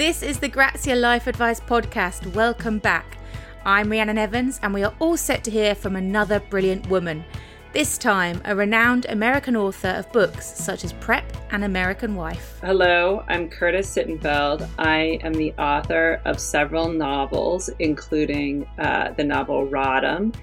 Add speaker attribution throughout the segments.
Speaker 1: This is the Grazia Life Advice Podcast. Welcome back. I'm Rhiannon Evans, and we are all set to hear from another brilliant woman. This time, a renowned American author of books such as Prep and American Wife.
Speaker 2: Hello, I'm Curtis Sittenfeld. I am the author of several novels, including uh, the novel Rodham,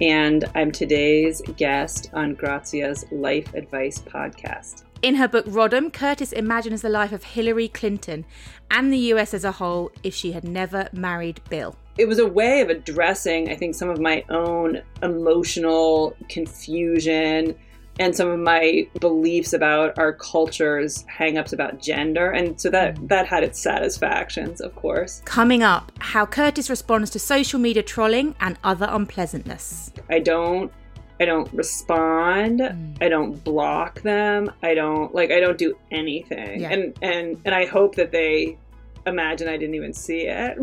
Speaker 2: and I'm today's guest on Grazia's Life Advice podcast.
Speaker 1: In her book Rodham, Curtis imagines the life of Hillary Clinton and the US as a whole if she had never married Bill.
Speaker 2: It was a way of addressing, I think, some of my own emotional confusion and some of my beliefs about our culture's hangups about gender. And so that mm. that had its satisfactions of course.
Speaker 1: Coming up how curtis responds to social media trolling and other unpleasantness.
Speaker 2: I don't I don't respond. Mm. I don't block them. I don't like I don't do anything. Yeah. And and and I hope that they imagine I didn't even see it.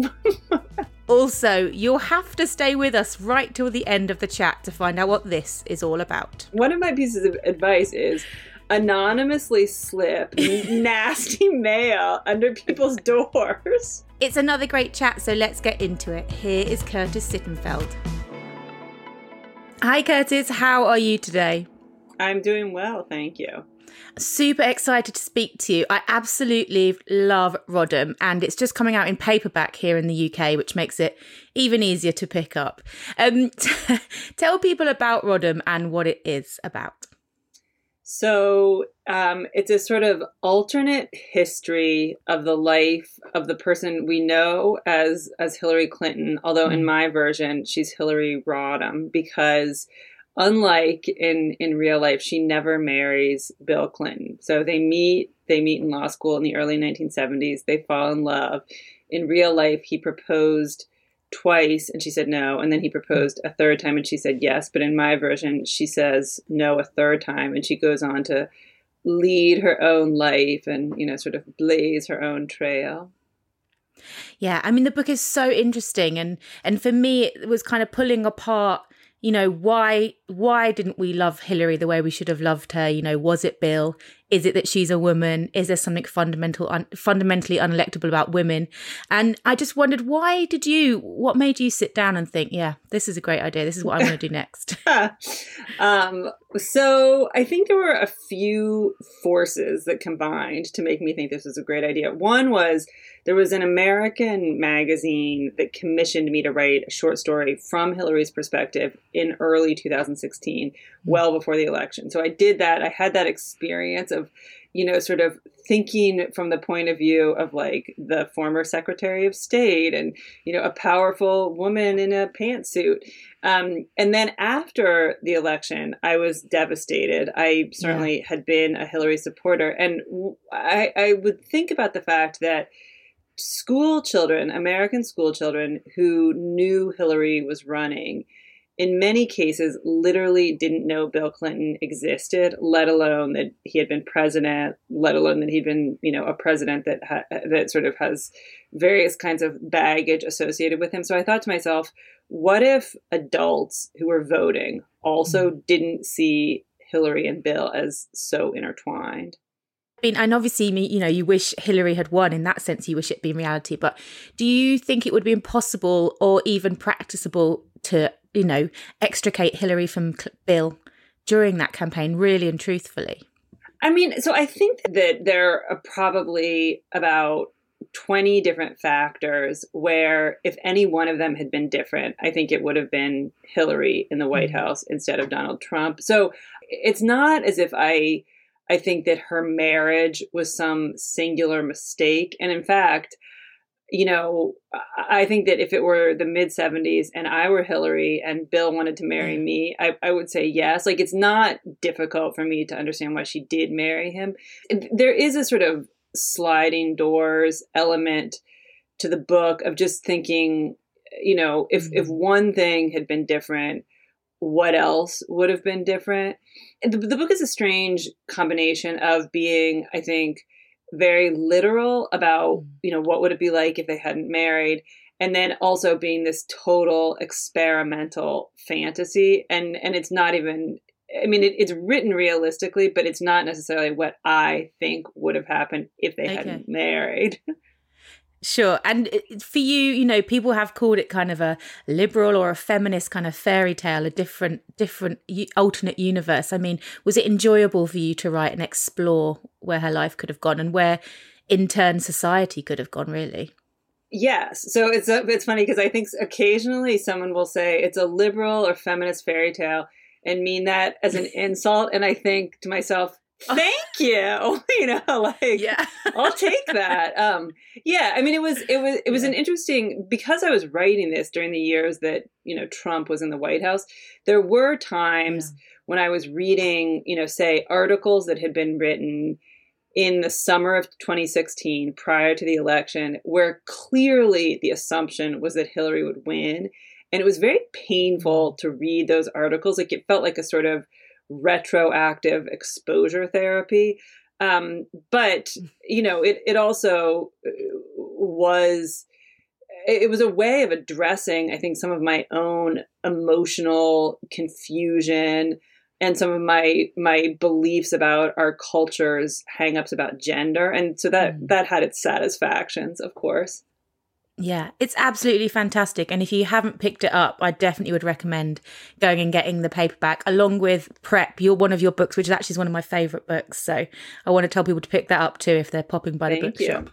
Speaker 1: also, you'll have to stay with us right till the end of the chat to find out what this is all about.
Speaker 2: One of my pieces of advice is anonymously slip nasty mail under people's doors.
Speaker 1: It's another great chat, so let's get into it. Here is Curtis Sittenfeld. Hi, Curtis. How are you today?
Speaker 2: I'm doing well, thank you.
Speaker 1: Super excited to speak to you. I absolutely love Rodham, and it's just coming out in paperback here in the UK, which makes it even easier to pick up. Um, t- tell people about Rodham and what it is about.
Speaker 2: So um, it's a sort of alternate history of the life of the person we know as as Hillary Clinton. Although in mm. my version, she's Hillary Rodham because unlike in in real life, she never marries Bill Clinton. So they meet they meet in law school in the early 1970s. They fall in love. In real life, he proposed twice and she said no and then he proposed a third time and she said yes but in my version she says no a third time and she goes on to lead her own life and you know sort of blaze her own trail.
Speaker 1: Yeah i mean the book is so interesting and and for me it was kind of pulling apart you know why why didn't we love hillary the way we should have loved her? You know was it bill is it that she's a woman? Is there something fundamental un- fundamentally unelectable about women? And i just wondered why did you what made you sit down and think yeah this is a great idea. This is what I'm going to do next.
Speaker 2: Um, so i think there were a few forces that combined to make me think this was a great idea one was there was an American magazine that commissioned me to write a short story from Hillary's perspective in early 2016, hmm. well before the election. So I did that. I had that experience of, you know, sort of thinking from the point of view of like the former Secretary of State and, you know, a powerful woman in a pantsuit. Um, and then after the election, I was devastated. I certainly yeah. had been a Hillary supporter. And I, I would think about the fact that school children, American school children who knew Hillary was running, in many cases literally didn't know Bill Clinton existed, let alone that he had been president, let alone that he'd been, you know, a president that ha- that sort of has various kinds of baggage associated with him. So I thought to myself, what if adults who were voting also mm-hmm. didn't see Hillary and Bill as so intertwined?
Speaker 1: I mean, and obviously, you know, you wish Hillary had won. In that sense, you wish it be reality. But do you think it would be impossible or even practicable to, you know, extricate Hillary from Bill during that campaign, really and truthfully?
Speaker 2: I mean, so I think that there are probably about 20 different factors where if any one of them had been different, I think it would have been Hillary in the White mm-hmm. House instead of Donald Trump. So it's not as if I I think that her marriage was some singular mistake. And in fact, you know, I think that if it were the mid 70s and I were Hillary and Bill wanted to marry me, I, I, would say yes. Like, it's not difficult for me to understand why she did marry him. There is a sort of sliding doors element to the book of just thinking, you know, if, if mm-hmm. one thing had been different, what else would have been different. The, the book is a strange combination of being, I think, very literal about, mm. you know, what would it be like if they hadn't married, and then also being this total experimental fantasy. And and it's not even I mean, it, it's written realistically, but it's not necessarily what I think would have happened if they okay. hadn't married.
Speaker 1: Sure. And for you, you know, people have called it kind of a liberal or a feminist kind of fairy tale, a different, different alternate universe. I mean, was it enjoyable for you to write and explore where her life could have gone and where, in turn, society could have gone? Really.
Speaker 2: Yes. So it's a, it's funny because I think occasionally someone will say it's a liberal or feminist fairy tale and mean that as an insult, and I think to myself, thank you. You know like yeah. I'll take that. Um yeah i mean it was it was it was an interesting because i was writing this during the years that you know trump was in the white house there were times yeah. when i was reading you know say articles that had been written in the summer of 2016 prior to the election where clearly the assumption was that hillary would win. And it was very painful mm-hmm. to read those articles. Like it felt like a sort of retroactive exposure therapy. Um, but you know, it it also uh, was it was a way of addressing, I think, some of my own emotional confusion and some of my my beliefs about our culture's hangups about gender, and so that mm. that had its satisfactions, of course.
Speaker 1: Yeah, it's absolutely fantastic. And if you haven't picked it up, I definitely would recommend going and getting the paperback along with Prep. You're one of your books, which is actually one of my favorite books. So I want to tell people to pick that up too if they're popping by the bookshop.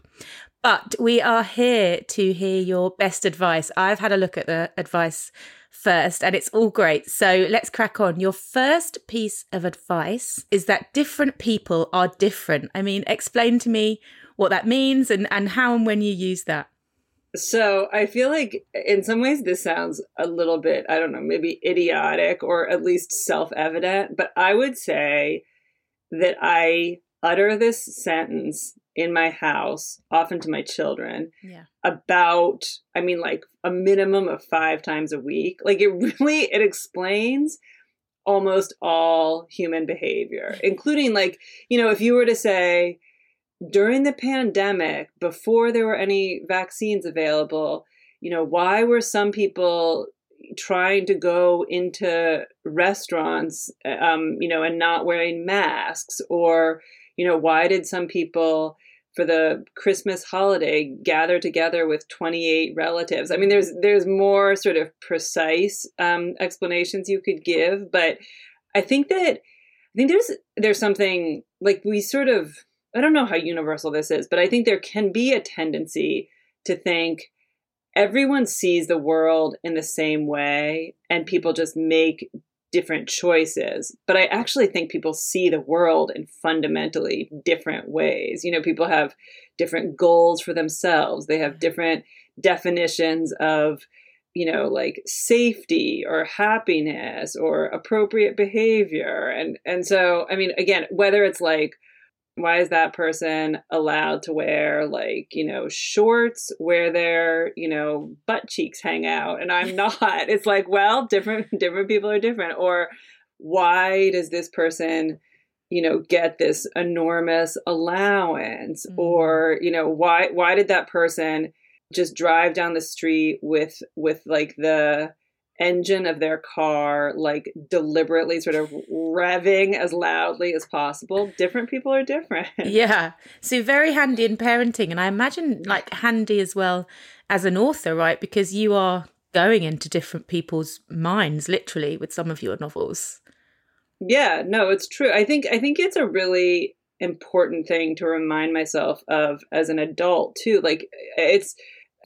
Speaker 1: But we are here to hear your best advice. I've had a look at the advice first and it's all great. So let's crack on. Your first piece of advice is that different people are different. I mean, explain to me what that means and, and how and when you use that.
Speaker 2: So I feel like in some ways this sounds a little bit, I don't know, maybe idiotic or at least self evident, but I would say that I utter this sentence in my house, often to my children, yeah. about, I mean, like a minimum of five times a week. Like it really, it explains almost all human behavior, including like, you know, if you were to say, during the pandemic, before there were any vaccines available, you know, why were some people trying to go into restaurants, um, you know, and not wearing masks? Or, you know, why did some people for the Christmas holiday gather together with 28 relatives? I mean, there's there's more sort of precise um, explanations you could give, but I think that I think there's there's something like we sort of I don't know how universal this is, but I think there can be a tendency to think everyone sees the world in the same way and people just make different choices. But I actually think people see the world in fundamentally different ways. You know, people have different goals for themselves, they have mm-hmm. different definitions of you know like safety or happiness or appropriate behavior and and so i mean again whether it's like why is that person allowed to wear like you know shorts where their you know butt cheeks hang out? And i'm not. It's like well different different people are different. Or why does this person you know get this enormous allowance? Mm-hmm. or you know why why did that person just drive down the street with with like the engine of their car like deliberately sort of revving as loudly as possible. Different people are different.
Speaker 1: Yeah. So very handy in parenting and i imagine like handy as well as an author right? Because you are going into different people's minds literally with some of your novels.
Speaker 2: Yeah. No it's true. I think i think it's a really important thing to remind myself of as an adult too. Like it's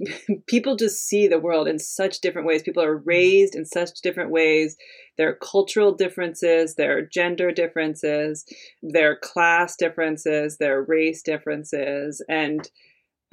Speaker 2: people just see the world in such different ways. People are raised in such different ways. There are cultural differences, there are gender differences, there are class differences, there are race differences, and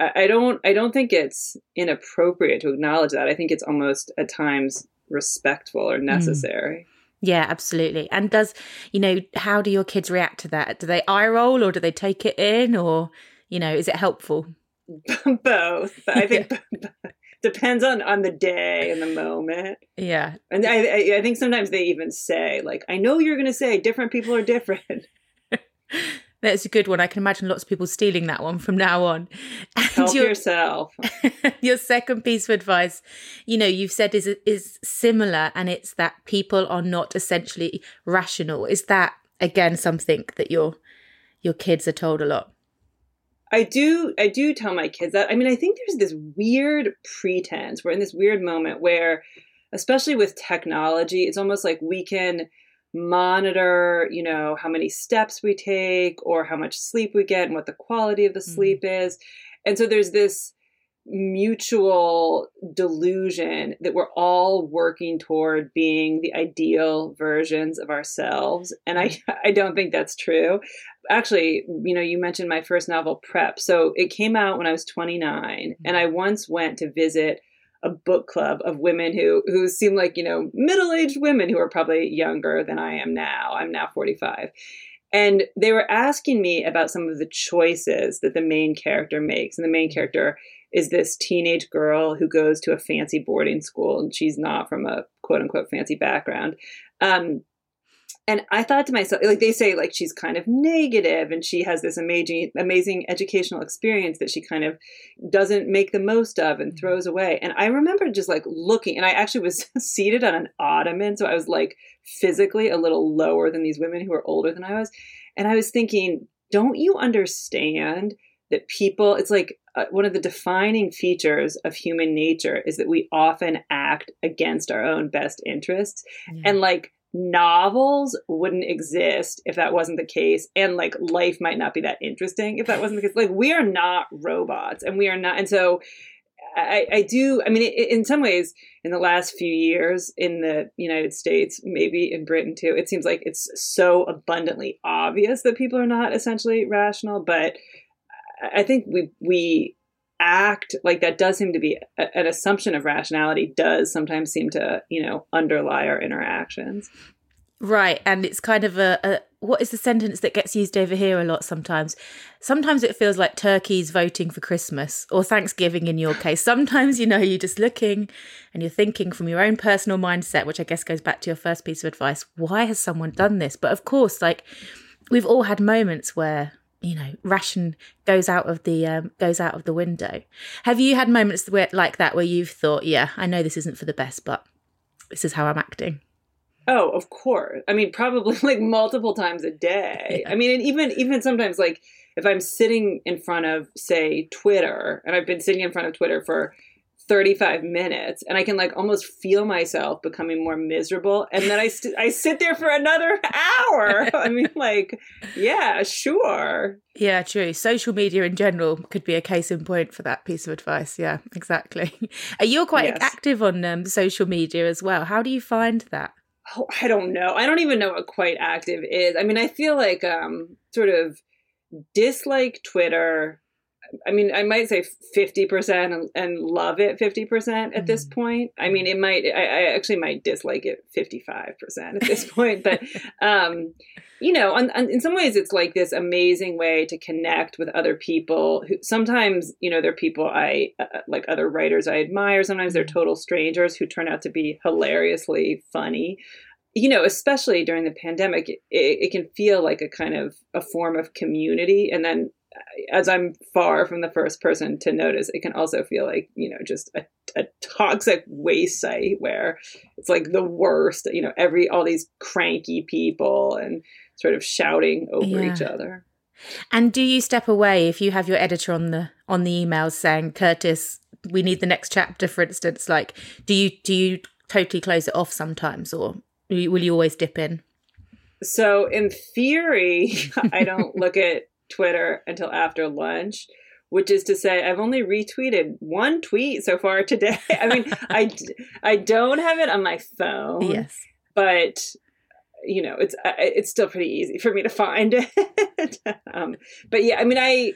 Speaker 2: I don't I don't think it's inappropriate to acknowledge that. I think it's almost at times respectful or mm. necessary. Mm.
Speaker 1: Yeah, absolutely. And does, you know, how do your kids react to that? Do they eye roll or do they take it in or, you know, is it helpful?
Speaker 2: both. I think depends on on the day and the moment.
Speaker 1: Yeah.
Speaker 2: And I, I, think sometimes they even say like i know you're gonna say different people are different.
Speaker 1: That's a good one. I can imagine lots of people stealing that one from now on.
Speaker 2: And help your, yourself.
Speaker 1: your second piece of advice you know you've said is is similar and it's that people are not essentially rational. Is that again something that your your kids are told a lot
Speaker 2: I do I do tell my kids that. I mean, I think there's this weird pretense. We're in this weird moment where especially with technology, it's almost like we can monitor, you know, how many steps we take or how much sleep we get and what the quality of the mm-hmm. sleep is. And so there's this mutual delusion that we're all working toward being the ideal versions of ourselves and i i don't think that's true actually you know you mentioned my first novel prep so it came out when i was 29 and mm-hmm. i once went to visit a book club of women who who seem like you know middle-aged women who are probably younger than I am now. I'm now 45. And they were asking me about some of the choices that the main character makes. And the main mm-hmm. character is this teenage girl who goes to a fancy boarding school and she's not from a quote unquote fancy background. Um, and I thought to myself, like they say, like she's kind of negative and she has this amazing, amazing educational experience that she kind of doesn't make the most of and mm-hmm. throws away. And I remember just like looking, and I actually was seated on an ottoman, so I was like physically a little lower than these women who were older than I was. And I was thinking, don't you understand that people? It's like uh, one of the defining features of human nature is that we often act against our own best interests, and like novels wouldn't exist if that wasn't the case and like life might not be that interesting if that wasn't the case like we are not robots and we are not and so i, I do i mean it, in some ways in the last few years in the united states maybe in britain too it seems like it's so abundantly obvious that people are not essentially rational but i think we we act like that does seem to be an assumption of rationality does sometimes seem to you know underlie our interactions.
Speaker 1: Right and it's kind of a, a, what is the sentence that gets used over here a lot sometimes? Sometimes it feels like turkeys voting for christmas or thanksgiving in your case. Sometimes you know you're just looking and you're thinking from your own personal mindset which i guess goes back to your first piece of advice. Why has someone done this? But of course like we've all had moments where you know ration goes out of the um, goes out of the window. Have you had moments where like that where you've thought yeah i know this isn't for the best but this is how i'm acting
Speaker 2: oh of course. I mean probably like multiple times a day. Yeah. i mean and even even sometimes like if i'm sitting in front of say twitter and i've been sitting in front of twitter for 35 minutes and I can like almost feel myself becoming more miserable. And then I, st- I sit there for another hour. I mean, like, yeah, sure.
Speaker 1: Yeah, true. Social media in general could be a case in point for that piece of advice. Yeah, exactly. You're quite yes. active on um, social media as well. How do you find that?
Speaker 2: Oh, I don't know. I don't even know what quite active is. I mean, I feel like um, sort of dislike Twitter I mean, I might say 50% and, and love it 50% at this mm-hmm. point. I mean, it might, I, I, actually might dislike it 55% at this point. But, um, you know, on, on, in some ways, it's like this amazing way to connect with other people who sometimes, you know, they're people I, uh, uh like other writers I admire. Sometimes they're mm-hmm. total strangers who turn out to be hilariously funny you know, especially during the pandemic, it, it, can feel like a kind of a form of community. And then as I'm far from the first person to notice, it can also feel like, you know, just a, a toxic waste site where it's like the worst, you know, every, all these cranky people and sort of shouting over yeah. each other.
Speaker 1: And do you step away if you have your editor on the on the emails saying, Curtis, we need the next chapter, for instance? Like, do you do you totally close it off sometimes, or will you always dip in?
Speaker 2: So, in theory, I don't look at Twitter until after lunch, which is to say, I've only retweeted one tweet so far today. I mean, I, I don't have it on my phone.
Speaker 1: Yes.
Speaker 2: But you know, it's it's still pretty easy for me to find it. um, but yeah, I mean, I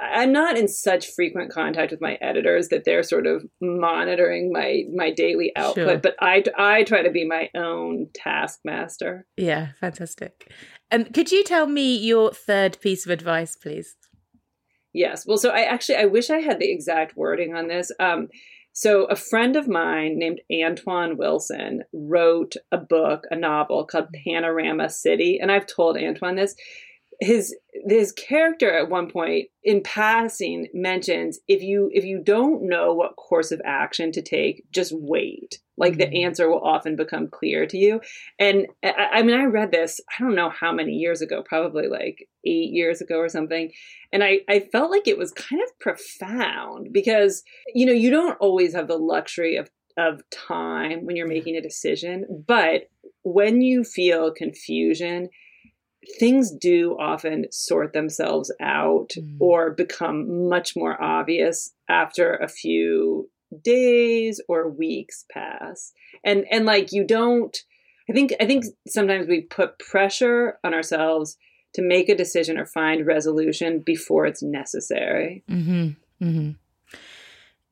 Speaker 2: I'm not in such frequent contact with my editors that they're sort of monitoring my my daily output. Sure. But I I try to be my own taskmaster.
Speaker 1: Yeah, fantastic. Um, could you tell me your third piece of advice, please?
Speaker 2: Yes. Well, so I actually I wish I had the exact wording on this. Um, so a friend of mine named Antoine Wilson wrote a book, a novel called Panorama City, and I've told Antoine this. His his character at one point in passing mentions if you if you don't know what course of action to take just wait. Like mm-hmm. the answer will often become clear to you. And I, I, mean i read this i don't know how many years ago probably like eight years ago or something. And i i felt like it was kind of profound because you know you don't always have the luxury of of time when you're making a decision but when you feel confusion things do often sort themselves out mm. or become much more obvious after a few days or weeks pass and and like you don't i think i think sometimes we put pressure on ourselves to make a decision or find resolution before it's necessary
Speaker 1: mm-hmm. Mm-hmm.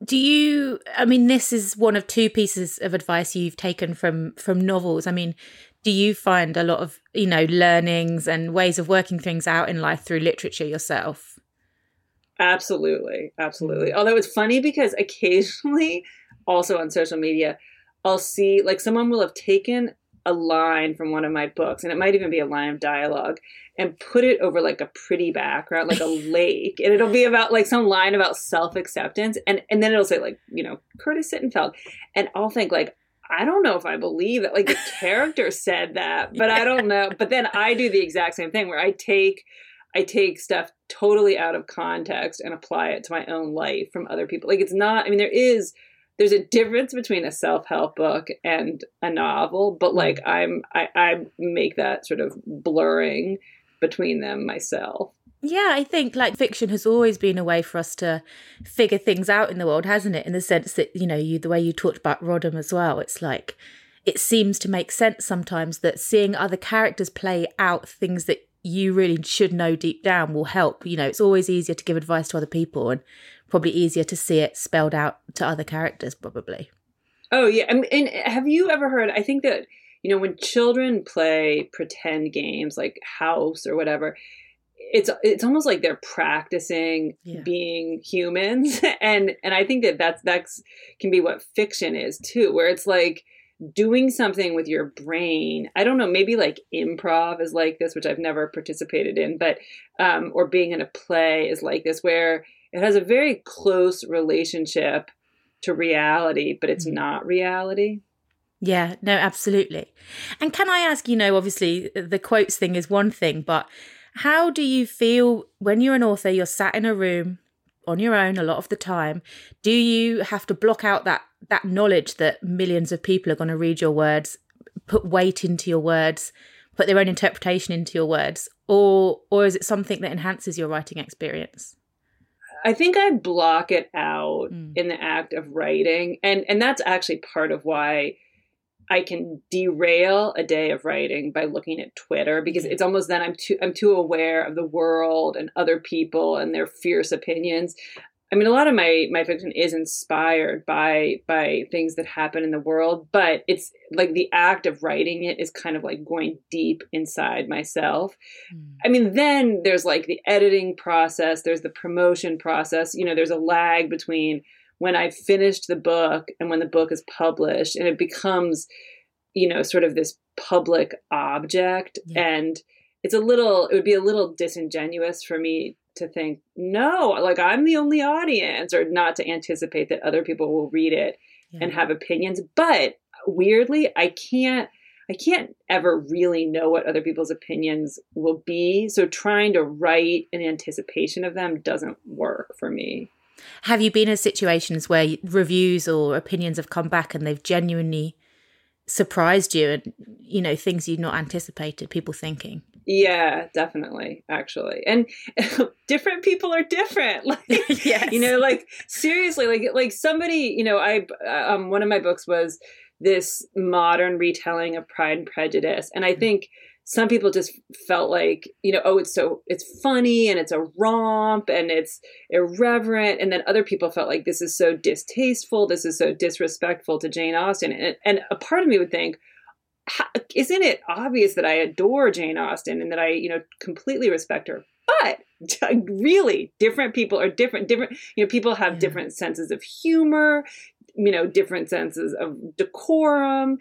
Speaker 1: Do you i mean this is one of two pieces of advice you've taken from from novels. I mean do you find a lot of you know learnings and ways of working things out in life through literature yourself?
Speaker 2: Absolutely. Absolutely. Mm. although it's funny because occasionally also on social media i'll see like someone will have taken a line from one of my books and it might even be a line of dialogue and put it over like a pretty background like a lake and it'll be about like some line about self-acceptance and and then it'll say like you know curtis sittenfeld and i'll think like I don't know if I believe that. Like the character said that, but I don't know. But then I do the exact same thing where I take I take stuff totally out of context and apply it to my own life from other people. Like it's not I mean there is there's a difference between a self-help book and a novel, but hmm. like I'm I, I make that sort of blurring between them myself.
Speaker 1: Yeah, I think like fiction has always been a way for us to figure things out in the world, hasn't it? In the sense that, you know, you the way you talked about Rodham as well, it's like it seems to make sense sometimes that seeing other characters play out things that you really should know deep down will help. You know, it's always easier to give advice to other people and probably easier to see it spelled out to other characters, probably.
Speaker 2: Oh, yeah. And, and have you ever heard? I think that, you know, when children play pretend games like House or whatever, it's it's almost like they're practicing yeah. being humans and and i think that that's that's can be what fiction is too where it's like doing something with your brain i don't know maybe like improv is like this which i've never participated in but um or being in a play is like this where it has a very close relationship to reality but it's mm-hmm. not reality
Speaker 1: yeah, no, absolutely. And can I ask, you know, obviously the quotes thing is one thing, but how do you feel when you're an author, you're sat in a room on your own a lot of the time? Do you have to block out that that knowledge that millions of people are going to read your words, put weight into your words, put their own interpretation into your words, or or is it something that enhances your writing experience?
Speaker 2: I think I block it out mm. in the act of writing, and and that's actually part of why I can derail a day of writing by looking at Twitter because it's almost then I'm too I'm too aware of the world and other people and their fierce opinions. I mean, a lot of my my fiction is inspired by by things that happen in the world, but it's like the act of writing it is kind of like going deep inside myself. Mm. I mean, then there's like the editing process, there's the promotion process. You know, there's a lag between when I've finished the book and when the book is published, and it becomes, you know, sort of this public object. Yeah. And it's a little, it would be a little disingenuous for me to think, no, like I'm the only audience, or not to anticipate that other people will read it yeah. and have opinions. But weirdly, I can't. I can't ever really know what other people's opinions will be. So trying to write in anticipation of them doesn't work for me.
Speaker 1: Have you been in situations where reviews or opinions have come back and they've genuinely surprised you and, you know, things you'd not anticipated, people thinking?
Speaker 2: Yeah, definitely, actually. And different people are different. Like, yes. you know, like seriously, like like somebody, you know, I um one of my books was this modern retelling of Pride and Prejudice, and I mm. think some people just felt like you know oh it's so it's funny and it's a romp and it's irreverent and then other people felt like this is so distasteful this is so disrespectful to jane austen and, and a part of me would think isn't it obvious that i adore jane austen and that i you know completely respect her? But really different people are different different you know people have different senses of humor you know different senses of decorum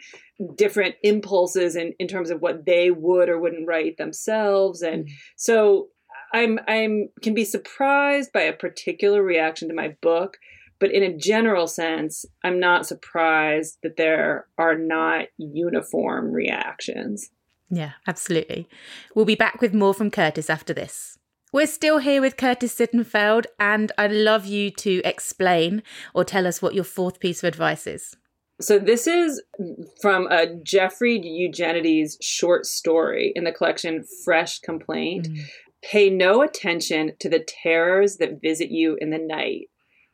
Speaker 2: different impulses in, in terms of what they would or wouldn't write themselves. And mm. so i'm i'm can be surprised by a particular reaction to my book but in a general sense i'm not surprised that there are not uniform reactions
Speaker 1: yeah absolutely we'll be back with more from curtis after this we're still here with Curtis Sittenfeld, and I'd love you to explain or tell us what your fourth piece of advice is.
Speaker 2: So this is from a Jeffrey Eugenides short story in the collection Fresh Complaint. Mm. Pay no attention to the terrors that visit you in the night.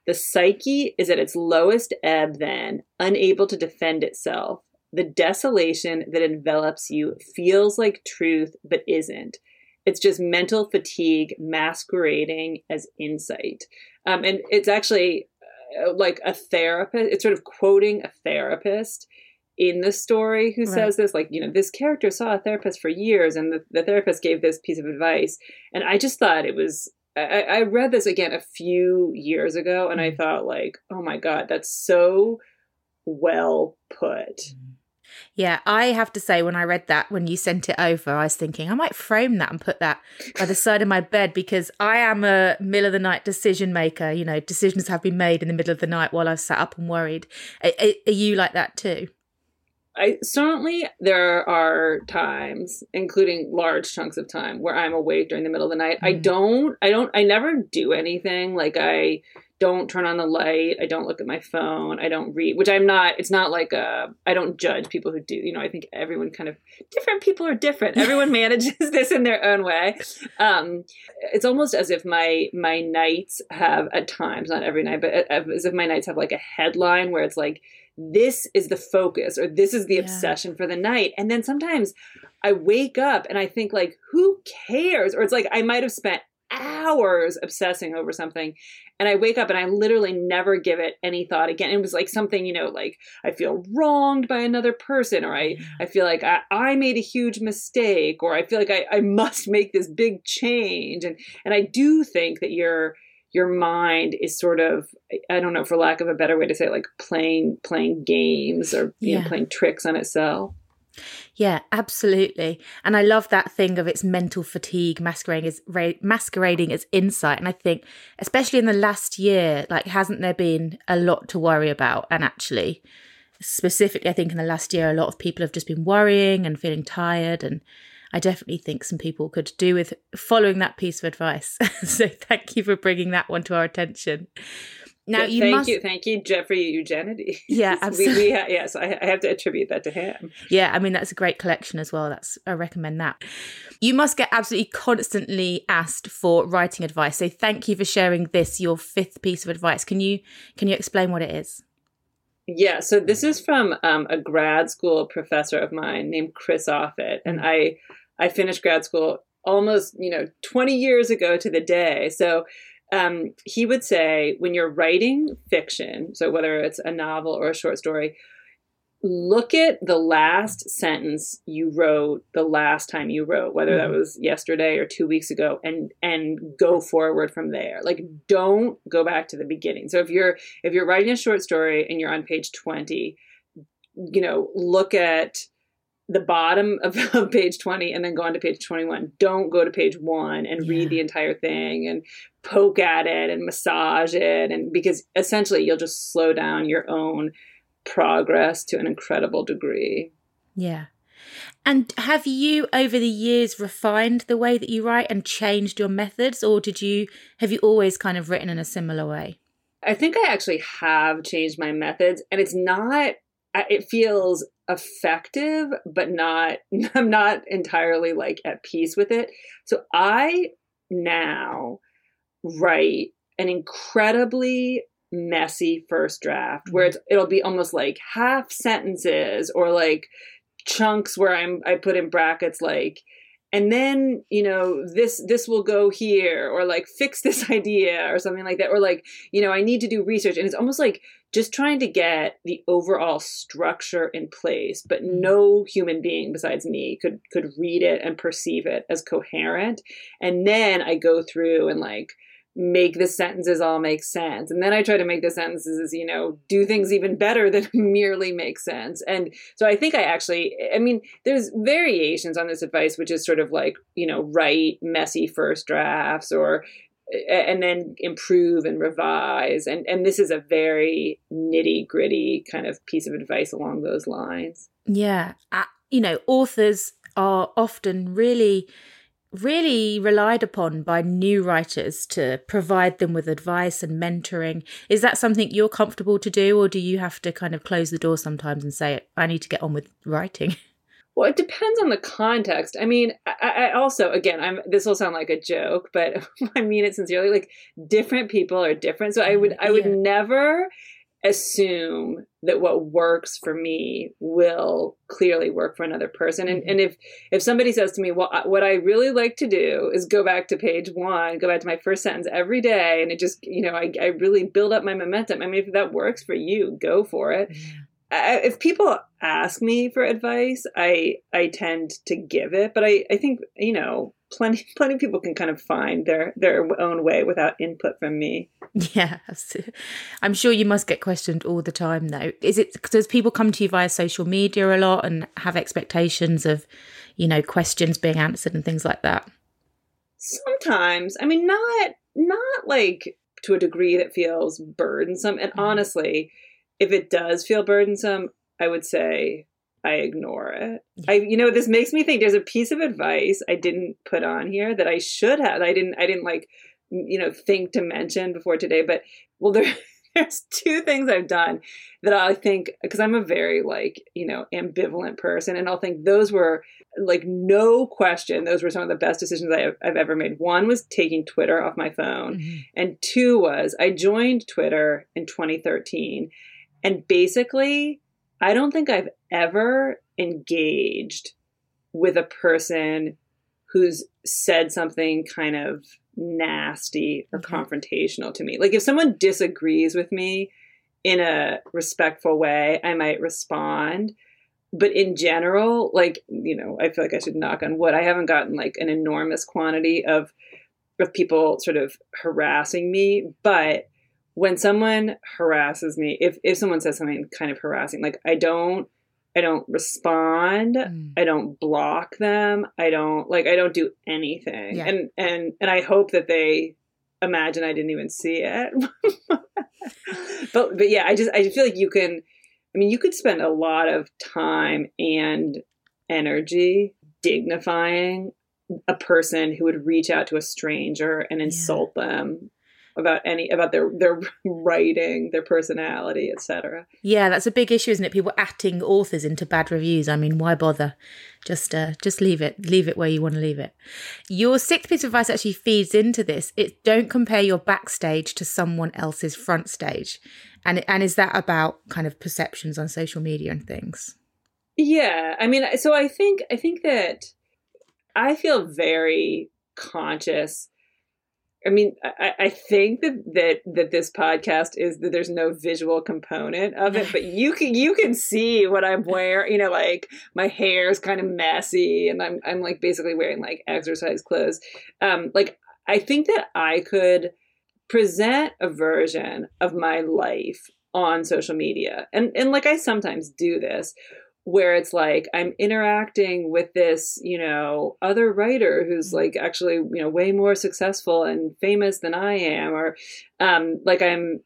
Speaker 2: The psyche is at its lowest ebb then, unable to defend itself. The desolation that envelops you feels like truth but isn't. It's just mental fatigue masquerading as insight. Um, and it's actually uh, like a therapist, it's sort of quoting a therapist in the story who right. says this like you know this character saw a therapist for years and the, the therapist gave this piece of advice and i just thought it was I, I read this again a few years ago and i mm. thought like oh my god that's so well put mm-hmm.
Speaker 1: Yeah, I have to say, when I read that, when you sent it over, I was thinking I might frame that and put that by the side of my bed because I am a middle of the night decision maker. You know, decisions have been made in the middle of the night while I've sat up and worried. Are, are you like that too?
Speaker 2: I certainly there are times, including large chunks of time, where I'm awake during the middle of the night. Mm. I don't, I don't, I never do anything like I don't turn on the light. I don't look at my phone. I don't read, which I'm not, it's not like a, I don't judge people who do. You know, I think everyone kind of, different people are different. Everyone manages this in their own way. Um, it's almost as if my, my nights have at times, not every night, but uh, uh, as if my nights have like a headline where it's like, this is the focus or this is the yeah. obsession for the night. And then sometimes I wake up and I think like, who cares? Or it's like I might have spent hours obsessing over something and i wake up and i literally never give it any thought again. It was like something you know like i feel wronged by another person or i i feel like i, I made a huge mistake or i feel like I, I must make this big change. And and i do think that your your mind is sort of i don't know for lack of a better way to say it, like playing playing games or yeah. know, playing tricks on itself
Speaker 1: yeah, absolutely. And I love that thing of its mental fatigue masquerading as masquerading as insight. And I think, especially in the last year, like hasn't there been a lot to worry about? And actually, specifically, I think in the last year, a lot of people have just been worrying and feeling tired. And I definitely think some people could do with following that piece of advice. so thank you for bringing that one to our attention.
Speaker 2: Now you thank must... you, thank you, Jeffrey Eugenides.
Speaker 1: Yeah, absolutely.
Speaker 2: we, we ha- yes, I, I, have to attribute that to him.
Speaker 1: Yeah, I mean that's a great collection as well. That's I recommend that. You must get absolutely constantly asked for writing advice. So thank you for sharing this, your fifth piece of advice. Can you can you explain what it is?
Speaker 2: Yeah, so this is from um, a grad school professor of mine named Chris Offutt, and I I finished grad school almost you know 20 years ago to the day. So um, he would say when you're writing fiction, so whether it's a novel or a short story, look at the last sentence you wrote the last time you wrote whether mm-hmm. that was yesterday or 2 weeks ago and and go forward from there like don't go back to the beginning so if you're if you're writing a short story and you're on page 20 you know look at the bottom of, of, page 20 and then go on to page 21. Don't go to page one and yeah. read the entire thing and poke at it and massage it. And because essentially you'll just slow down your own progress to an incredible degree.
Speaker 1: Yeah. And have you over the years refined the way that you write and changed your methods or did you have you always kind of written in a similar way?
Speaker 2: I think I actually have changed my methods and it's not it feels effective but not i'm not entirely like at peace with it so i now write an incredibly messy first draft where mm-hmm. it's it'll be almost like half sentences or like chunks where i'm i put in brackets like and then you know this this will go here or like fix this idea or something like that or like you know i need to do research and it's almost like just trying to get the overall structure in place but mm. no human being besides me could could read it and perceive it as coherent and then i go through and like make the sentences all make sense. And then I try to make the sentences, you know, do things even better than merely make sense. And so I think I actually, I mean, there's variations on this advice, which is sort of like, you know, write messy first drafts or, and then improve and revise. And, and this is a very nitty gritty kind of piece of advice along those lines.
Speaker 1: Yeah. Uh, you know, authors are often really really relied upon by new writers to provide them with advice and mentoring. Is that something you're comfortable to do, or do you have to kind of close the door sometimes and say, I need to get on with writing?
Speaker 2: Well, it depends on the context. I mean, I, I also, again, I'm. This will sound like a joke, but I mean it sincerely. Like different people are different, so I would, I would yeah. never assume that what works for me will clearly work for another person and, mm-hmm. and if if somebody says to me well what i really like to do is go back to page one go back to my first sentence every day and it just you know i, I really build up my momentum i mean if that works for you go for it I, if people ask me for advice i i tend to give it but i i think you know plenty plenty of people can kind of find their their own way without input from me.
Speaker 1: Yeah i'm sure you must get questioned all the time though. Is it does people come to you via social media a lot and have expectations of you know questions being answered and things like that?
Speaker 2: Sometimes. I mean not not like to a degree that feels burdensome and mm-hmm. honestly if it does feel burdensome i would say I ignore it. I you know this makes me think there's a piece of advice I didn't put on here that I should have. I didn't I didn't like you know think to mention before today, but well there there's two things I've done that I think because I'm a very like, you know, ambivalent person and I'll think those were like no question those were some of the best decisions I have, I've ever made. One was taking Twitter off my phone mm-hmm. and two was I joined Twitter in 2013 and basically I don't think I've ever engaged with a person who's said something kind of nasty or mm-hmm. confrontational to me. Like if someone disagrees with me in a respectful way, I might respond. But in general, like, you know, I feel like I should knock on wood. I haven't gotten like an enormous quantity of of people sort of harassing me, but when someone harasses me, if if someone says something kind of harassing, like I don't I don't respond, mm. I don't block them, I don't like I don't do anything. Yeah. And and and I hope that they imagine I didn't even see it. but but yeah, I just I feel like you can I mean you could spend a lot of time and energy dignifying a person who would reach out to a stranger and insult yeah. them about any about their their writing, their personality, etc.
Speaker 1: Yeah, that's a big issue, isn't it? People acting authors into bad reviews. I mean, why bother? Just uh, just leave it. Leave it where you want to leave it. Your sixth piece of advice actually feeds into this. It don't compare your backstage to someone else's front stage. And and is that about kind of perceptions on social media and things?
Speaker 2: Yeah, I mean, so I think I think that I feel very conscious I mean, I, I, think that, that that this podcast is that there's no visual component of it, but you can you can see what I'm wearing. You know, like my hair is kind of messy, and I'm I'm like basically wearing like exercise clothes. Um, like I think that I could present a version of my life on social media, and and like I sometimes do this, where it's like I'm interacting with this, you know, other writer who's mm-hmm. like actually, you know, way more successful and famous than I am, or um, like I'm,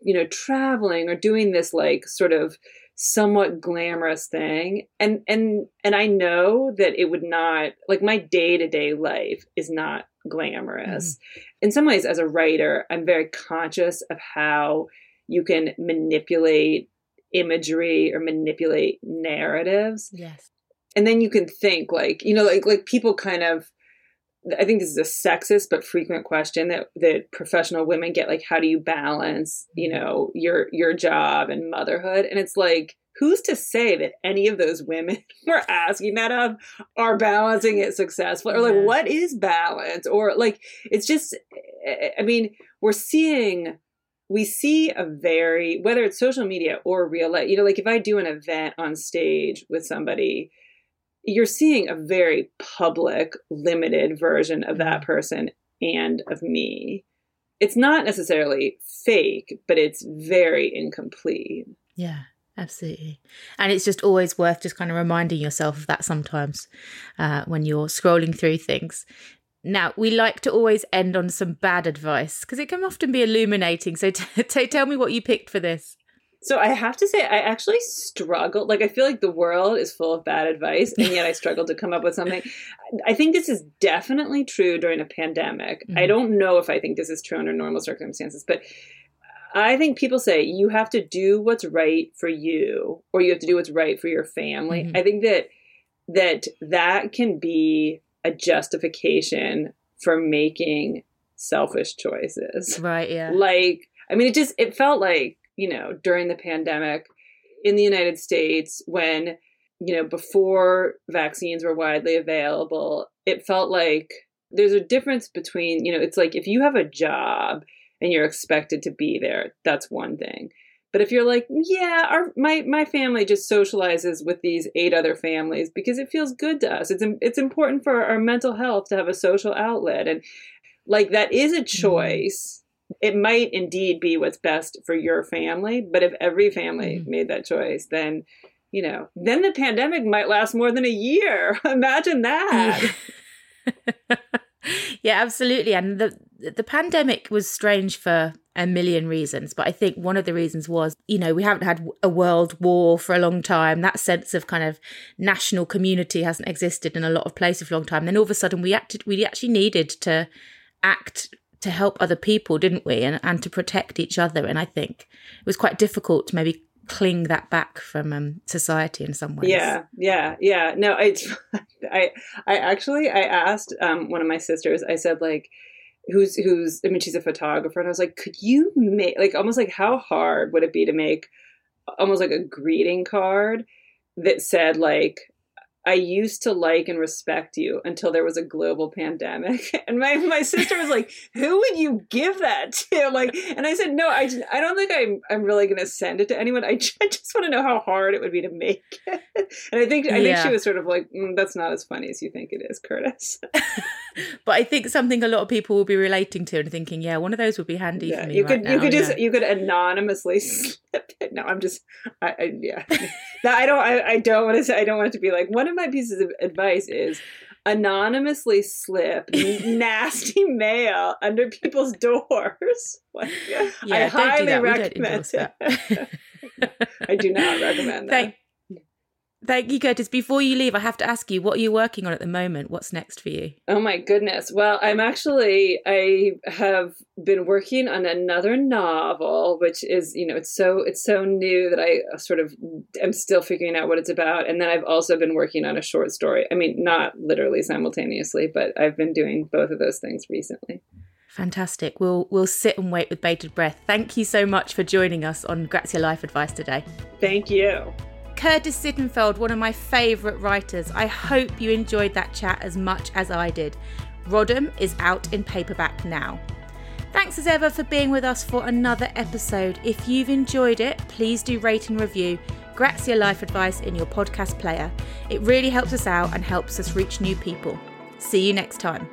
Speaker 2: you know, traveling or doing this like sort of somewhat glamorous thing and and and I know that it would not like my day-to-day life is not glamorous. Mm. In some ways as a writer, I'm very conscious of how you can manipulate imagery or manipulate narratives.
Speaker 1: Yes.
Speaker 2: And then you can think like, you know, like like people kind of I think this is a sexist but frequent question that that professional women get like how do you balance, you mm-hmm. know, your your job and motherhood? And it's like who's to say that any of those women we're asking that of are balancing it successfully or like what is balance or like it's just i mean we're seeing we see a very whether it's social media or real life you know like if i do an event on stage with somebody you're seeing a very public limited version of that mm-hmm. person and of me it's not necessarily fake, but it's very incomplete.
Speaker 1: Yeah. Absolutely. And it's just always worth just kind of reminding yourself of that sometimes uh, when you're scrolling through things. Now, we like to always end on some bad advice because it can often be illuminating. So, t- t- tell me what you picked for this.
Speaker 2: So, I have to say, I actually struggled. Like, I feel like the world is full of bad advice, and yet I struggled to come up with something. I think this is definitely true during a pandemic. Mm-hmm. I don't know if I think this is true under normal circumstances, but I think people say you have to do what's right for you or you have to do what's right for your family. Mm-hmm. I think that that that can be a justification for making selfish choices.
Speaker 1: Right, yeah.
Speaker 2: Like I mean it just it felt like, you know, during the pandemic in the United States when you know, before vaccines were widely available, it felt like there's a difference between, you know, it's like if you have a job and you're expected to be there, that's one thing. But if you're like, yeah, our my my family just socializes with these eight other families because it feels good to us. It's it's important for our mental health to have a social outlet and like that is a mm-hmm. choice. It might indeed be what's best for your family, but if every family mm-hmm. made that choice, then you know, then the pandemic might last more than a year. Imagine that.
Speaker 1: yeah, absolutely. And the the pandemic was strange for a million reasons, but I think one of the reasons was, you know, we haven't had a world war for a long time. That sense of kind of national community hasn't existed in a lot of places for a long time. Then all of a sudden, we acted, we actually needed to act to help other people, didn't we? And and to protect each other. And I think it was quite difficult to maybe cling that back from um, society in some ways.
Speaker 2: Yeah, yeah, yeah. No, I, I, I actually I asked um, one of my sisters. I said like, who's who's I mean she's a photographer, and I was like, could you make like almost like how hard would it be to make almost like a greeting card that said like I used to like and respect you until there was a global pandemic. And my, my sister was like, who would you give that to? Like, and I said, no, I, I don't think I'm, I'm really going to send it to anyone. I just, just want to know how hard it would be to make it. And I think, I think she was sort of like, mm, that's not as funny as you think it is, Curtis.
Speaker 1: but I think something a lot of people will be relating to and thinking, yeah, one of those would be handy
Speaker 2: yeah,
Speaker 1: for me.
Speaker 2: You
Speaker 1: right
Speaker 2: could,
Speaker 1: now,
Speaker 2: you could
Speaker 1: yeah.
Speaker 2: just, you could anonymously slip it. No, I'm just, I, I yeah. I don't, I, I don't want to say, I don't want it to be like, one of my pieces of advice is anonymously slip nasty mail under people's doors. Like,
Speaker 1: yeah,
Speaker 2: I highly recommend it. I do not recommend that.
Speaker 1: Thank, Thank you, Curtis. Before you leave, I have to ask you, what are you working on at the moment? What's next for you?
Speaker 2: Oh my goodness. Well, I'm actually I have been working on another novel, which is, you know, it's so it's so new that I sort of am still figuring out what it's about. And then I've also been working on a short story. I mean, not literally simultaneously, but I've been doing both of those things recently.
Speaker 1: Fantastic. We'll we'll sit and wait with bated breath. Thank you so much for joining us on Grazia Life Advice today.
Speaker 2: Thank you.
Speaker 1: Curtis Sittenfeld, one of my favourite writers. I hope you enjoyed that chat as much as I did. Rodham is out in paperback now. Thanks as ever for being with us for another episode. If you've enjoyed it, please do rate and review Grazia Life Advice in your podcast player. It really helps us out and helps us reach new people. See you next time.